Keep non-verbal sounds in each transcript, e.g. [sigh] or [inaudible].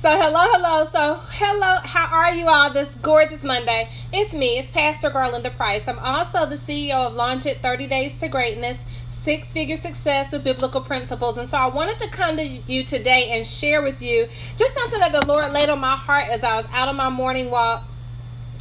So, hello, hello. So, hello, how are you all this gorgeous Monday? It's me, it's Pastor Garlinda Price. I'm also the CEO of Launch It 30 Days to Greatness, Six Figure Success with Biblical Principles. And so, I wanted to come to you today and share with you just something that the Lord laid on my heart as I was out on my morning walk.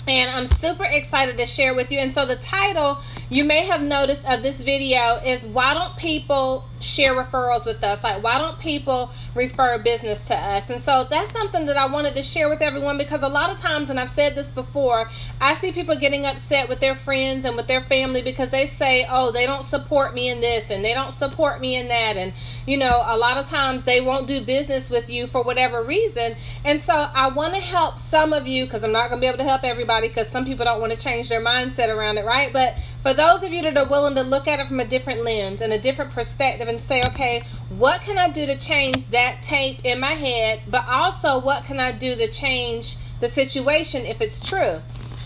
And I'm super excited to share with you. And so, the title you may have noticed of this video is why don't people share referrals with us? Like, why don't people refer business to us? And so that's something that I wanted to share with everyone because a lot of times, and I've said this before, I see people getting upset with their friends and with their family because they say, oh, they don't support me in this and they don't support me in that. And, you know, a lot of times they won't do business with you for whatever reason. And so I want to help some of you because I'm not going to be able to help everybody because some people don't want to change their mindset around it, right? But for those of you that are willing to look at it from a different lens and a different perspective and say, okay, what can I do to change that tape in my head? But also, what can I do to change the situation if it's true?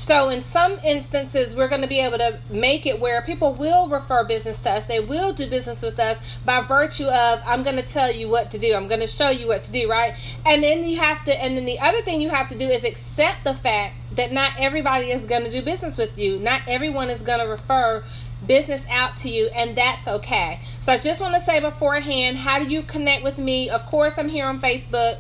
So, in some instances, we're going to be able to make it where people will refer business to us. They will do business with us by virtue of, I'm going to tell you what to do. I'm going to show you what to do, right? And then you have to, and then the other thing you have to do is accept the fact that not everybody is going to do business with you. Not everyone is going to refer business out to you, and that's okay. So, I just want to say beforehand, how do you connect with me? Of course, I'm here on Facebook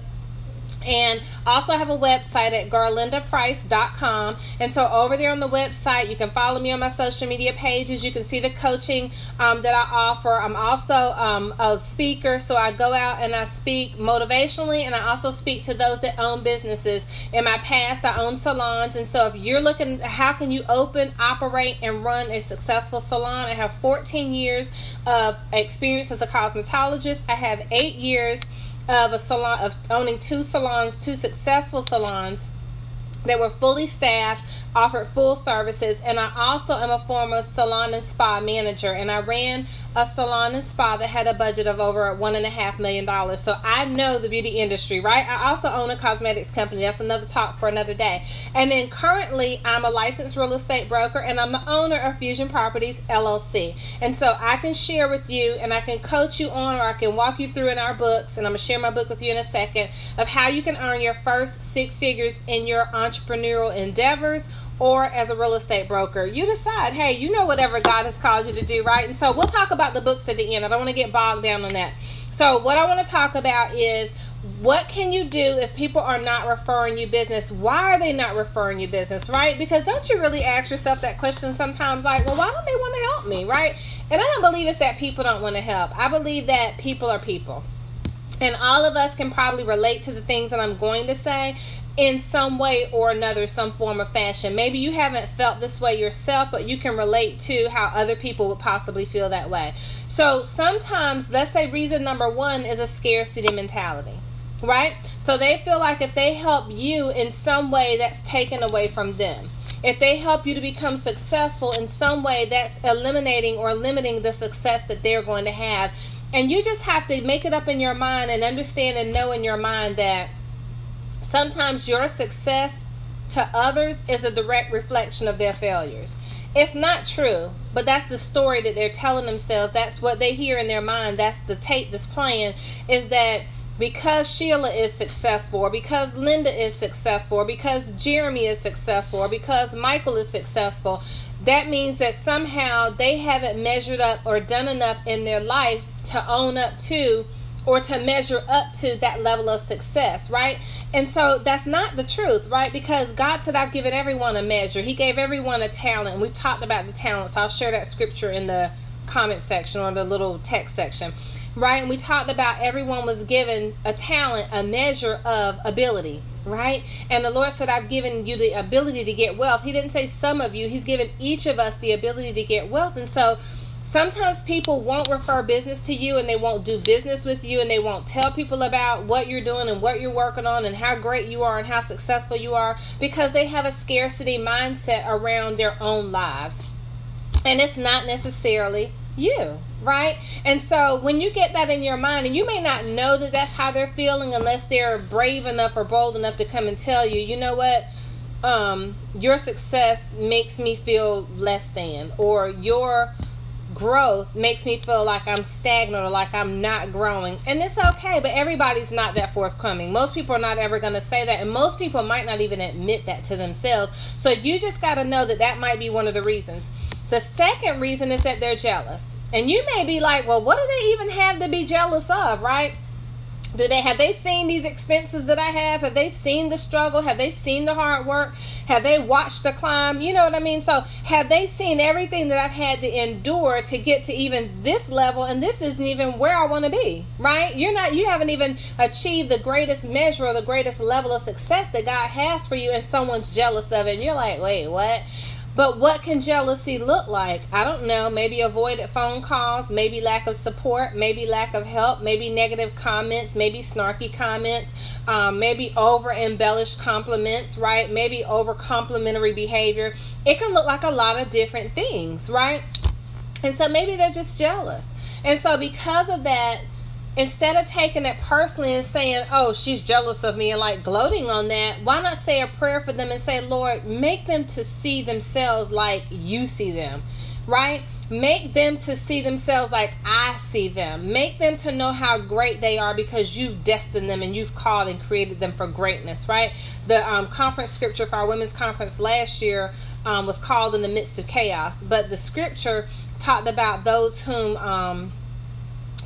and also I have a website at garlindaprice.com and so over there on the website you can follow me on my social media pages. You can see the coaching um, that i offer. I'm also um, a speaker. So i go out and i speak motivationally and i also speak to those that own businesses. In my past i owned salons. And so if you're looking how can you open operate and run a successful salon? I have 14 years of experience as a cosmetologist. I have eight years of a salon of owning two salons, two successful salons that were fully staffed offered full services, and I also am a former salon and spa manager. And I ran a salon and spa that had a budget of over one and a half million dollars. So I know the beauty industry, right? I also own a cosmetics company. That's another talk for another day. And then currently, I'm a licensed real estate broker, and I'm the owner of Fusion Properties LLC. And so I can share with you, and I can coach you on, or I can walk you through in our books. And I'm gonna share my book with you in a second of how you can earn your first six figures in your entrepreneurial endeavors or as a real estate broker. You decide, hey, you know whatever God has called you to do, right? And so we'll talk about the books at the end. I don't want to get bogged down on that. So, what I want to talk about is what can you do if people are not referring you business? Why are they not referring you business, right? Because don't you really ask yourself that question sometimes like, well, why don't they want to help me, right? And I don't believe it's that people don't want to help. I believe that people are people. And all of us can probably relate to the things that I'm going to say in some way or another, some form of fashion. Maybe you haven't felt this way yourself, but you can relate to how other people would possibly feel that way. So sometimes, let's say reason number one is a scarcity mentality, right? So they feel like if they help you in some way, that's taken away from them. If they help you to become successful in some way, that's eliminating or limiting the success that they're going to have. And you just have to make it up in your mind and understand and know in your mind that Sometimes your success to others is a direct reflection of their failures. It's not true, but that's the story that they're telling themselves. That's what they hear in their mind. That's the tape that's playing is that because Sheila is successful, or because Linda is successful, or because Jeremy is successful, or because Michael is successful, that means that somehow they haven't measured up or done enough in their life to own up to or to measure up to that level of success, right? And so that's not the truth, right? Because God said, I've given everyone a measure. He gave everyone a talent. We've talked about the talents. I'll share that scripture in the comment section or the little text section, right? And we talked about everyone was given a talent, a measure of ability, right? And the Lord said, I've given you the ability to get wealth. He didn't say some of you, He's given each of us the ability to get wealth. And so, sometimes people won't refer business to you and they won't do business with you and they won't tell people about what you're doing and what you're working on and how great you are and how successful you are because they have a scarcity mindset around their own lives. And it's not necessarily you, right? And so when you get that in your mind, and you may not know that that's how they're feeling unless they're brave enough or bold enough to come and tell you, you know what? Um, your success makes me feel less than, or your growth makes me feel like I'm stagnant or like I'm not growing. And it's okay, but everybody's not that forthcoming. Most people are not ever going to say that, and most people might not even admit that to themselves. So you just got to know that that might be one of the reasons. The second reason is that they're jealous. And you may be like, well, what do they even have to be jealous of, right? Do they have they seen these expenses that I have? Have they seen the struggle? Have they seen the hard work? Have they watched the climb? You know what I mean? So have they seen everything that I've had to endure to get to even this level? And this isn't even where I want to be, right? You're not you haven't even achieved the greatest measure or the greatest level of success that God has for you, and someone's jealous of it, and you're like, wait, what? But what can jealousy look like? I don't know. Maybe avoided phone calls, maybe lack of support, maybe lack of help, maybe negative comments, maybe snarky comments, um, maybe over embellished compliments, right? Maybe over complimentary behavior. It can look like a lot of different things, right? And so maybe they're just jealous. And so because of that, instead of taking it personally and saying, oh, she's jealous of me and like gloating on that, why not say a prayer for them and say, Lord, make them to see themselves like you see them, right? Make them to see themselves like I see them. Make them to know how great they are because you've destined them and you've called and created them for greatness, right? The um, conference scripture for our women's conference last year um, was called In the Midst of Chaos, but the scripture talked about those whom. Um,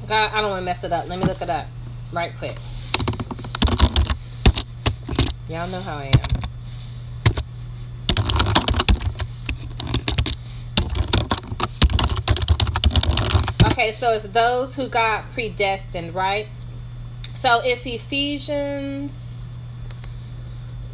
God, I don't want to mess it up. Let me look it up right quick. Y'all know how I am. Okay, so it's those who got predestined, right? So it's Ephesians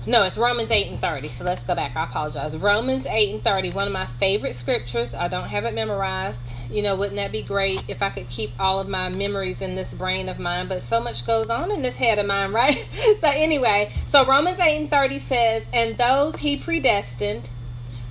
no, it's Romans 8 and 30. So let's go back. I apologize. Romans 8 and 30, one of my favorite scriptures. I don't have it memorized. You know, wouldn't that be great if I could keep all of my memories in this brain of mine? But so much goes on in this head of mine, [laughs] right? so, anyway, so Romans 8 and 30 says, And those he predestined,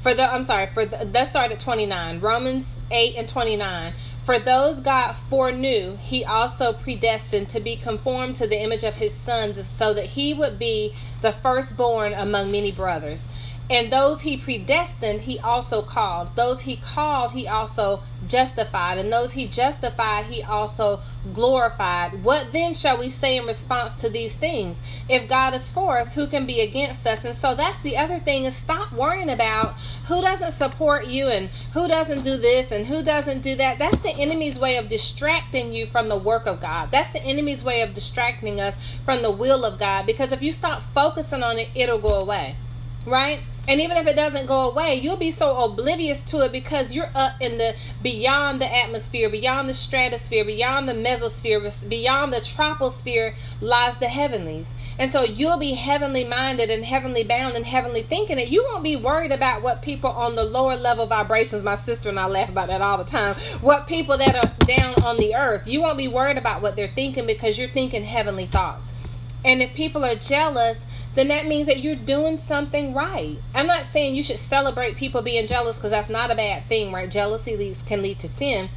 for the, I'm sorry, for the, let's start at 29. Romans 8 and 29. For those God foreknew, he also predestined to be conformed to the image of his son, so that he would be the firstborn among many brothers. And those he predestined, he also called. Those he called, he also justified. And those he justified, he also glorified. What then shall we say in response to these things? If God is for us, who can be against us? And so that's the other thing is stop worrying about who doesn't support you and who doesn't do this and who doesn't do that. That's the enemy's way of distracting you from the work of God. That's the enemy's way of distracting us from the will of God. Because if you stop focusing on it, it'll go away. Right? And even if it doesn't go away, you'll be so oblivious to it because you're up in the beyond the atmosphere, beyond the stratosphere, beyond the mesosphere, beyond the troposphere lies the heavenlies. And so you'll be heavenly minded and heavenly bound and heavenly thinking that you won't be worried about what people on the lower level vibrations, my sister and I laugh about that all the time, what people that are down on the earth, you won't be worried about what they're thinking because you're thinking heavenly thoughts. And if people are jealous, then that means that you're doing something right. I'm not saying you should celebrate people being jealous because that's not a bad thing, right? Jealousy leads, can lead to sin.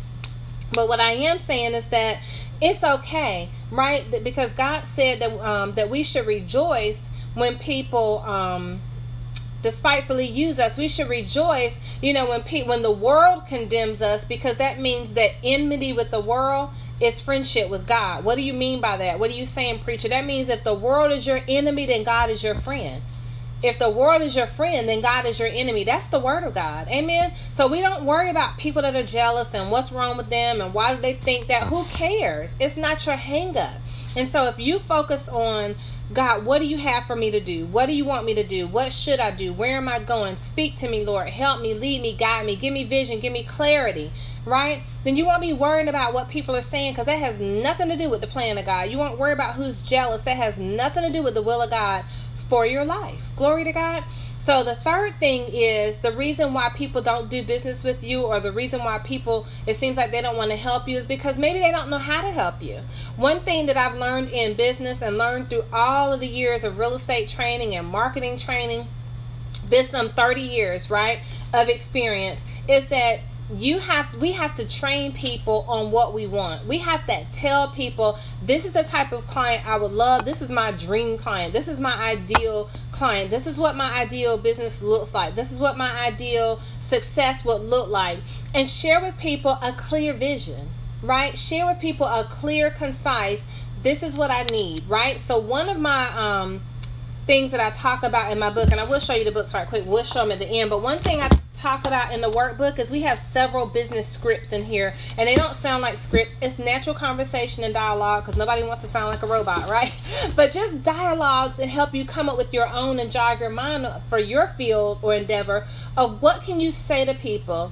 But what I am saying is that it's okay, right? Because God said that um, that we should rejoice when people um, despitefully use us. We should rejoice, you know, when pe- when the world condemns us, because that means that enmity with the world is friendship with God. What do you mean by that? What are you saying, preacher? That means if the world is your enemy, then God is your friend. If the world is your friend, then God is your enemy. That's the word of God. Amen. So we don't worry about people that are jealous and what's wrong with them and why do they think that. Who cares? It's not your hang up. And so if you focus on God, what do you have for me to do? What do you want me to do? What should I do? Where am I going? Speak to me, Lord. Help me, lead me, guide me, give me vision, give me clarity right? Then you won't be worrying about what people are saying because that has nothing to do with the plan of God. You won't worry about who's jealous. That has nothing to do with the will of God for your life. Glory to God. So the third thing is the reason why people don't do business with you or the reason why people it seems like they don't want to help you is because maybe they don't know how to help you. One thing that I've learned in business and learned through all of the years of real estate training and marketing training, this some 30 years, right, of experience is that you have we have to train people on what we want. We have to tell people this is the type of client i would love. This is my dream client. This is my ideal client. This is what my ideal business looks like. This is what my ideal success would look like. And share with people a clear vision right? Share with people a clear concise this is what i need right? So one of my um things that I talk about in my book, and I will show you the books right quick. We'll show them at the end. But one thing I talk about in the workbook is we have several business scripts in here, and they don't sound like scripts. It's natural conversation and dialogue because nobody wants to sound like a robot, [laughs] right? But just dialogues and help you come up with your own and jog your mind for your field or endeavor of what can you say to people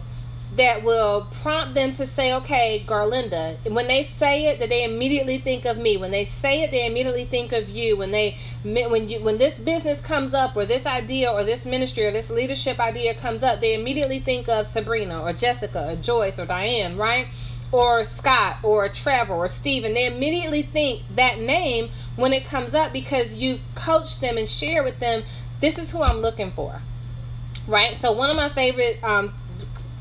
that will prompt them to say, okay, Garlinda. When they say it, that they immediately think of me. When they say it, they immediately think of you. When they when you when this business comes up or this idea or this ministry or this leadership idea comes up, they immediately think of Sabrina or Jessica or Joyce or Diane, right? Or Scott or Trevor or Stephen. They immediately think that name when it comes up because you coach them and share with them, this is who I'm looking for. Right? So one of my favorite um,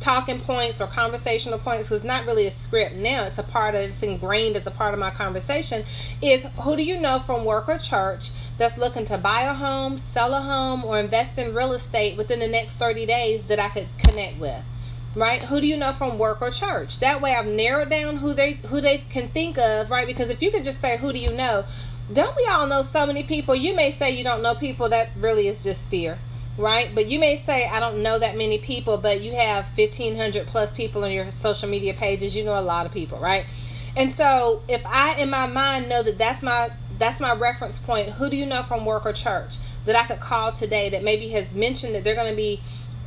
talking points or conversational points because not really a script now. It's a part of it's ingrained as a part of my conversation is who do you know from work or church that's looking to buy a home sell a home or invest in real estate within the next 30 days that i could connect with right? Who do you know from work or church? That way i've narrowed down who they who they can think of right? Because if you could just say who do you know? Don't we all know so many people? You may say you don't know people. That really is just fear right? But you may say, I don't know that many people, but you have 1,500 plus people on your social media pages. You know a lot of people, right? And so if I, in my mind, know that that's my that's my reference point. Who do you know from work or church that I could call today that maybe has mentioned that they're going to be,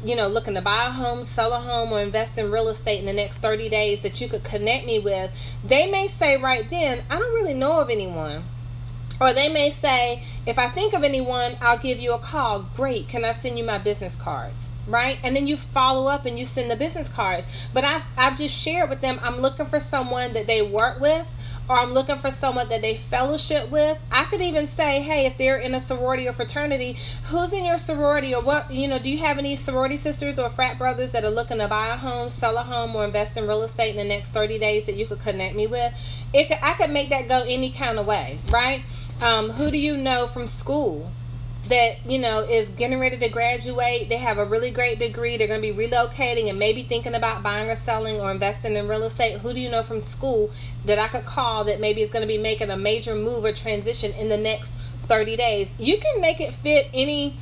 you know, looking to buy a home, sell a home, or invest in real estate in the next 30 days that you could connect me with? They may say right then, I don't really know of anyone or they may say, if I think of anyone, I'll give you a call. Great. Can I send you my business cards? Right? And then you follow up and you send the business cards. But I've, I've just shared with them, I'm looking for someone that they work with or I'm looking for someone that they fellowship with. I could even say, hey, if they're in a sorority or fraternity, who's in your sorority or what, you know, do you have any sorority sisters or frat brothers that are looking to buy a home, sell a home, or invest in real estate in the next 30 days that you could connect me with? It, I could make that go any kind of way, right? Um, who do you know from school that you know is getting ready to graduate? They have a really great degree. They're going to be relocating and maybe thinking about buying or selling or investing in real estate. Who do you know from school that I could call that maybe is going to be making a major move or transition in the next 30 days? You can make it fit any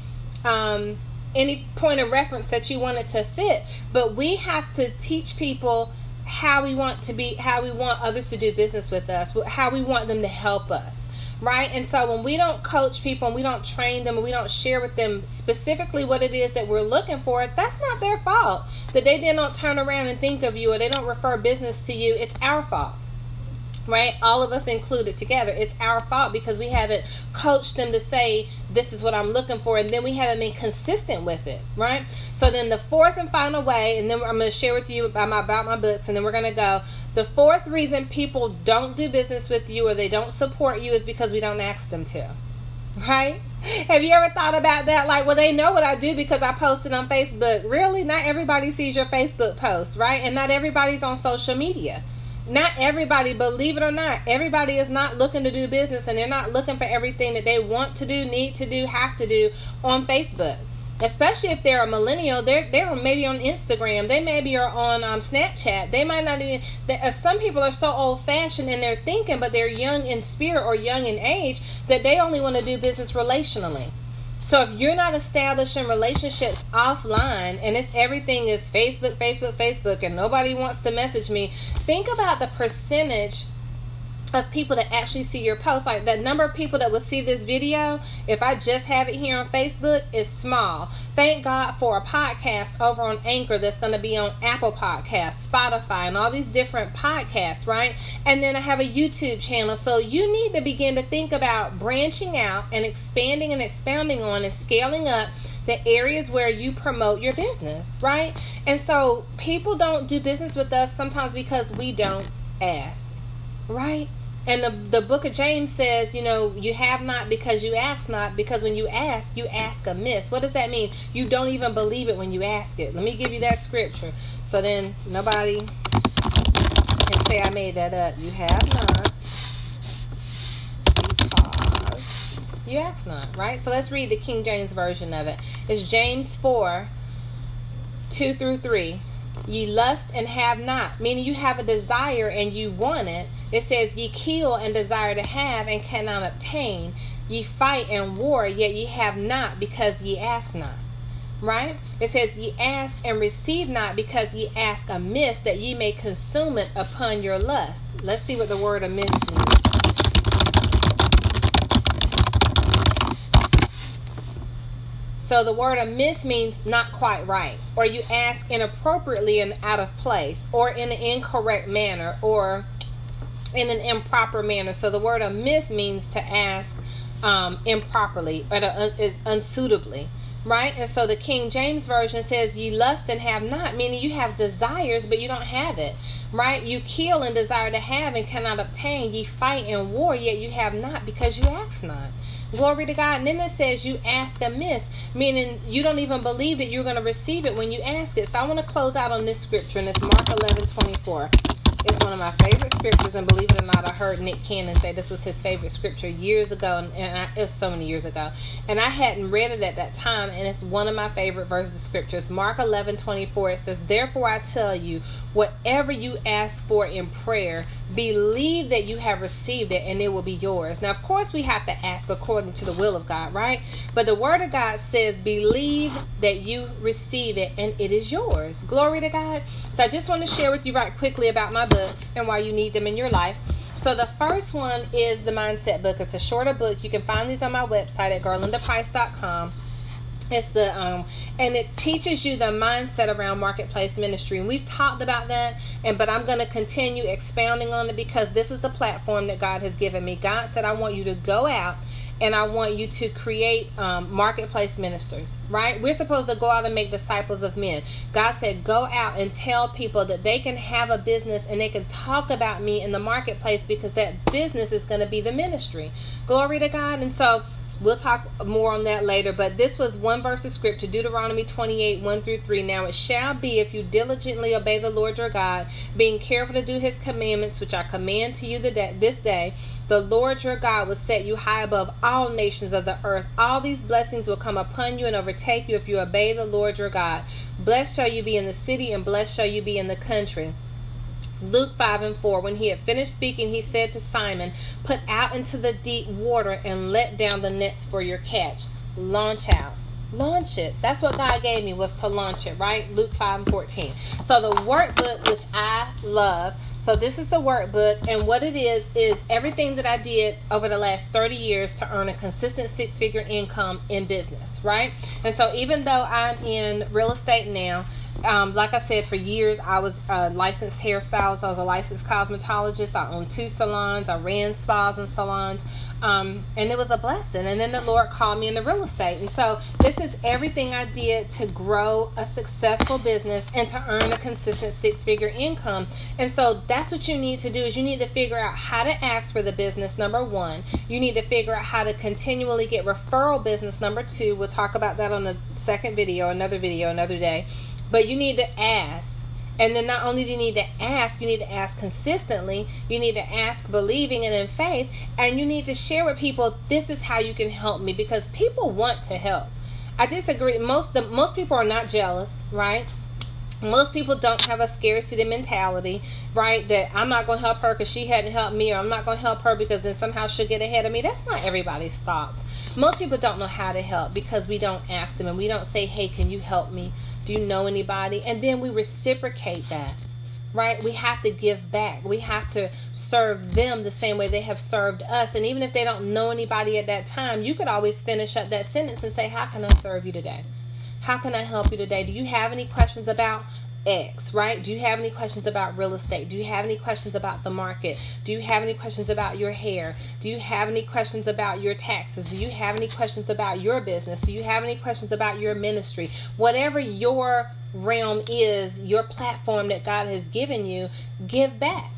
um, any point of reference that you want it to fit, but we have to teach people how we want to be how we want others to do business with us how we want them to help us right? And so when we don't coach people and we don't train them and we don't share with them specifically what it is that we're looking for, that's not their fault. That they then don't turn around and think of you or they don't refer business to you, it's our fault right? All of us included together. It's our fault because we haven't coached them to say, this is what I'm looking for, and then we haven't been consistent with it, right? So then the fourth and final way, and then I'm going to share with you about my, about my books, and then we're going to go. The fourth reason people don't do business with you or they don't support you is because we don't ask them to, right? Have you ever thought about that? Like, well, they know what I do because I posted on Facebook. Really? Not everybody sees your Facebook post, right? And not everybody's on social media not everybody, believe it or not, everybody is not looking to do business and they're not looking for everything that they want to do, need to do, have to do on Facebook. Especially if they're a millennial, they're they're maybe on Instagram, they maybe are on um, Snapchat. They might not even. Uh, some people are so old fashioned in their thinking, but they're young in spirit or young in age that they only want to do business relationally. So if you're not establishing relationships offline and it's everything is Facebook, Facebook, Facebook, and nobody wants to message me, think about the percentage of people that actually see your post. Like the number of people that will see this video, if I just have it here on Facebook, is small. Thank God for a podcast over on Anchor that's going to be on Apple Podcasts, Spotify, and all these different podcasts, right? And then I have a YouTube channel. So you need to begin to think about branching out and expanding and expounding on and scaling up the areas where you promote your business, right? And so people don't do business with us sometimes because we don't ask, right? And the, the book of James says, you know, you have not because you ask not, because when you ask, you ask amiss. What does that mean? You don't even believe it when you ask it. Let me give you that scripture. So then nobody can say I made that up. You have not because you ask not, right? So let's read the King James Version of it. It's James 4 2 through 3. Ye lust and have not, meaning you have a desire and you want it. It says, Ye kill and desire to have and cannot obtain. Ye fight and war, yet ye have not because ye ask not. Right? It says, Ye ask and receive not because ye ask amiss, that ye may consume it upon your lust. Let's see what the word amiss means. So the word amiss means not quite right, or you ask inappropriately and out of place, or in an incorrect manner, or in an improper manner. So the word amiss means to ask um, improperly or to, is unsuitably right? And so the King James Version says, Ye lust and have not, meaning you have desires, but you don't have it, right? You kill and desire to have and cannot obtain. Ye fight and war, yet you have not because you ask not. Glory to God. And then it says you ask amiss, meaning you don't even believe that you're going to receive it when you ask it. So I want to close out on this scripture, and it's Mark 11 24. It's one of my favorite scriptures, and believe it or not, I heard Nick Cannon say this was his favorite scripture years ago, and, and I, it was so many years ago. And I hadn't read it at that time, and it's one of my favorite verses of scriptures. Mark 11 24, it says, Therefore I tell you, whatever you ask for in prayer, believe that you have received it, and it will be yours. Now, of course, we have to ask according to the will of God, right? But the Word of God says, Believe that you receive it, and it is yours. Glory to God. So I just want to share with you right quickly about my books and why you need them in your life. So the first one is the mindset book. It's a shorter book. You can find these on my website at garlindaprice.com. It's the um and it teaches you the mindset around marketplace ministry. And we've talked about that and but I'm going to continue expounding on it because this is the platform that God has given me. God said I want you to go out and I want you to create um, marketplace ministers, right? We're supposed to go out and make disciples of men. God said, go out and tell people that they can have a business and they can talk about me in the marketplace because that business is going to be the ministry. Glory to God. And so, We'll talk more on that later, but this was one verse of scripture, Deuteronomy 28 1 through 3. Now it shall be if you diligently obey the Lord your God, being careful to do his commandments, which I command to you day, this day, the Lord your God will set you high above all nations of the earth. All these blessings will come upon you and overtake you if you obey the Lord your God. Blessed shall you be in the city, and blessed shall you be in the country. Luke 5 and 4. When he had finished speaking, he said to Simon, Put out into the deep water and let down the nets for your catch. Launch out. Launch it. That's what God gave me was to launch it, right? Luke 5 and 14. So the workbook, which I love, so this is the workbook, and what it is is everything that I did over the last 30 years to earn a consistent six-figure income in business, right? And so even though I'm in real estate now, um, like I said, for years I was a licensed hairstylist. I was a licensed cosmetologist. I owned two salons. I ran spas and salons. Um, and it was a blessing. And then the Lord called me into real estate. And so this is everything I did to grow a successful business and to earn a consistent six-figure income. And so that's what you need to do is you need to figure out how to ask for the business. Number one, you need to figure out how to continually get referral business. Number two, we'll talk about that on the second video, another video, another day. But you need to ask. And then not only do you need to ask, you need to ask consistently. You need to ask believing and in faith. And you need to share with people, this is how you can help me because people want to help. I disagree. Most the most people are not jealous, right? Most people don't have a scarcity mentality, right? That I'm not going to help her because she hadn't helped me, or I'm not going to help her because then somehow she'll get ahead of me. That's not everybody's thoughts. Most people don't know how to help because we don't ask them and we don't say, hey, can you help me? Do you know anybody? And then we reciprocate that right? We have to give back. We have to serve them the same way they have served us. And even if they don't know anybody at that time, you could always finish up that sentence and say, How can I serve you today? How can I help you today? Do you have any questions about X, right? Do you have any questions about real estate? Do you have any questions about the market? Do you have any questions about your hair? Do you have any questions about your taxes? Do you have any questions about your business? Do you have any questions about your ministry? Whatever your realm is, your platform that God has given you, give back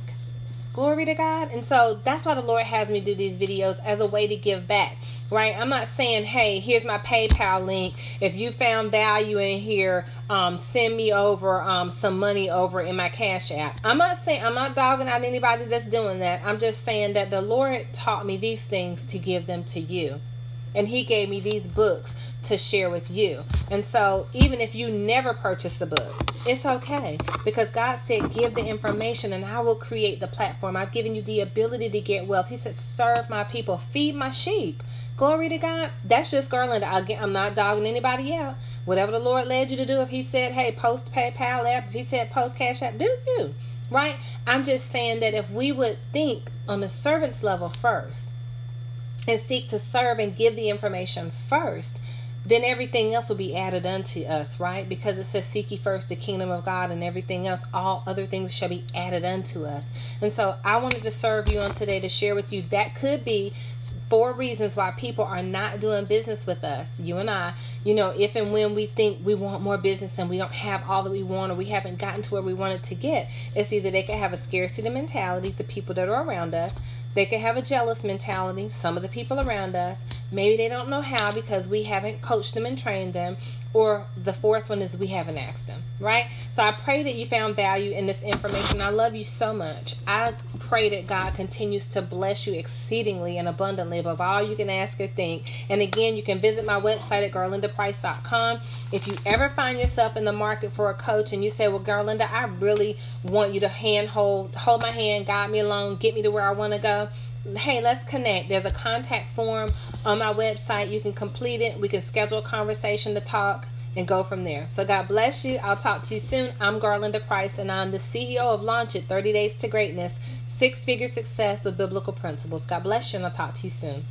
Glory to God. And so that's why the Lord has me do these videos as a way to give back, right? I'm not saying, hey, here's my PayPal link. If you found value in here, um, send me over um, some money over in my Cash App. I'm not saying, I'm not dogging out anybody that's doing that. I'm just saying that the Lord taught me these things to give them to you. And He gave me these books to share with you. And so, even if you never purchase the book, it's okay because God said, Give the information and I will create the platform. I've given you the ability to get wealth. He said, Serve my people, feed my sheep. Glory to God. That's just Garland. I'm not dogging anybody out. Whatever the Lord led you to do, if He said, Hey, post PayPal app, if He said post Cash App, do you. Right? I'm just saying that if we would think on the servant's level first and seek to serve and give the information first, then everything else will be added unto us, right? Because it says, Seek ye first the kingdom of God, and everything else, all other things shall be added unto us. And so I wanted to serve you on today to share with you that could be four reasons why people are not doing business with us. You and I, you know, if and when we think we want more business and we don't have all that we want or we haven't gotten to where we wanted to get, it's either they can have a scarcity mentality, the people that are around us, they could have a jealous mentality, some of the people around us. Maybe they don't know how because we haven't coached them and trained them. Or the fourth one is we haven't asked them, right? So I pray that you found value in this information. I love you so much. I pray that God continues to bless you exceedingly and abundantly above all you can ask or think. And again, you can visit my website at garlindaprice.com. If you ever find yourself in the market for a coach and you say, Well, Garlinda, I really want you to hand hold, hold my hand, guide me along, get me to where I want to go hey, let's connect. There's a contact form on my website. You can complete it. We can schedule a conversation to talk and go from there. So God bless you. I'll talk to you soon. I'm Garlinda Price, and I'm the CEO of Launch It 30 Days to Greatness, six figure success with biblical principles. God bless you, and I'll talk to you soon.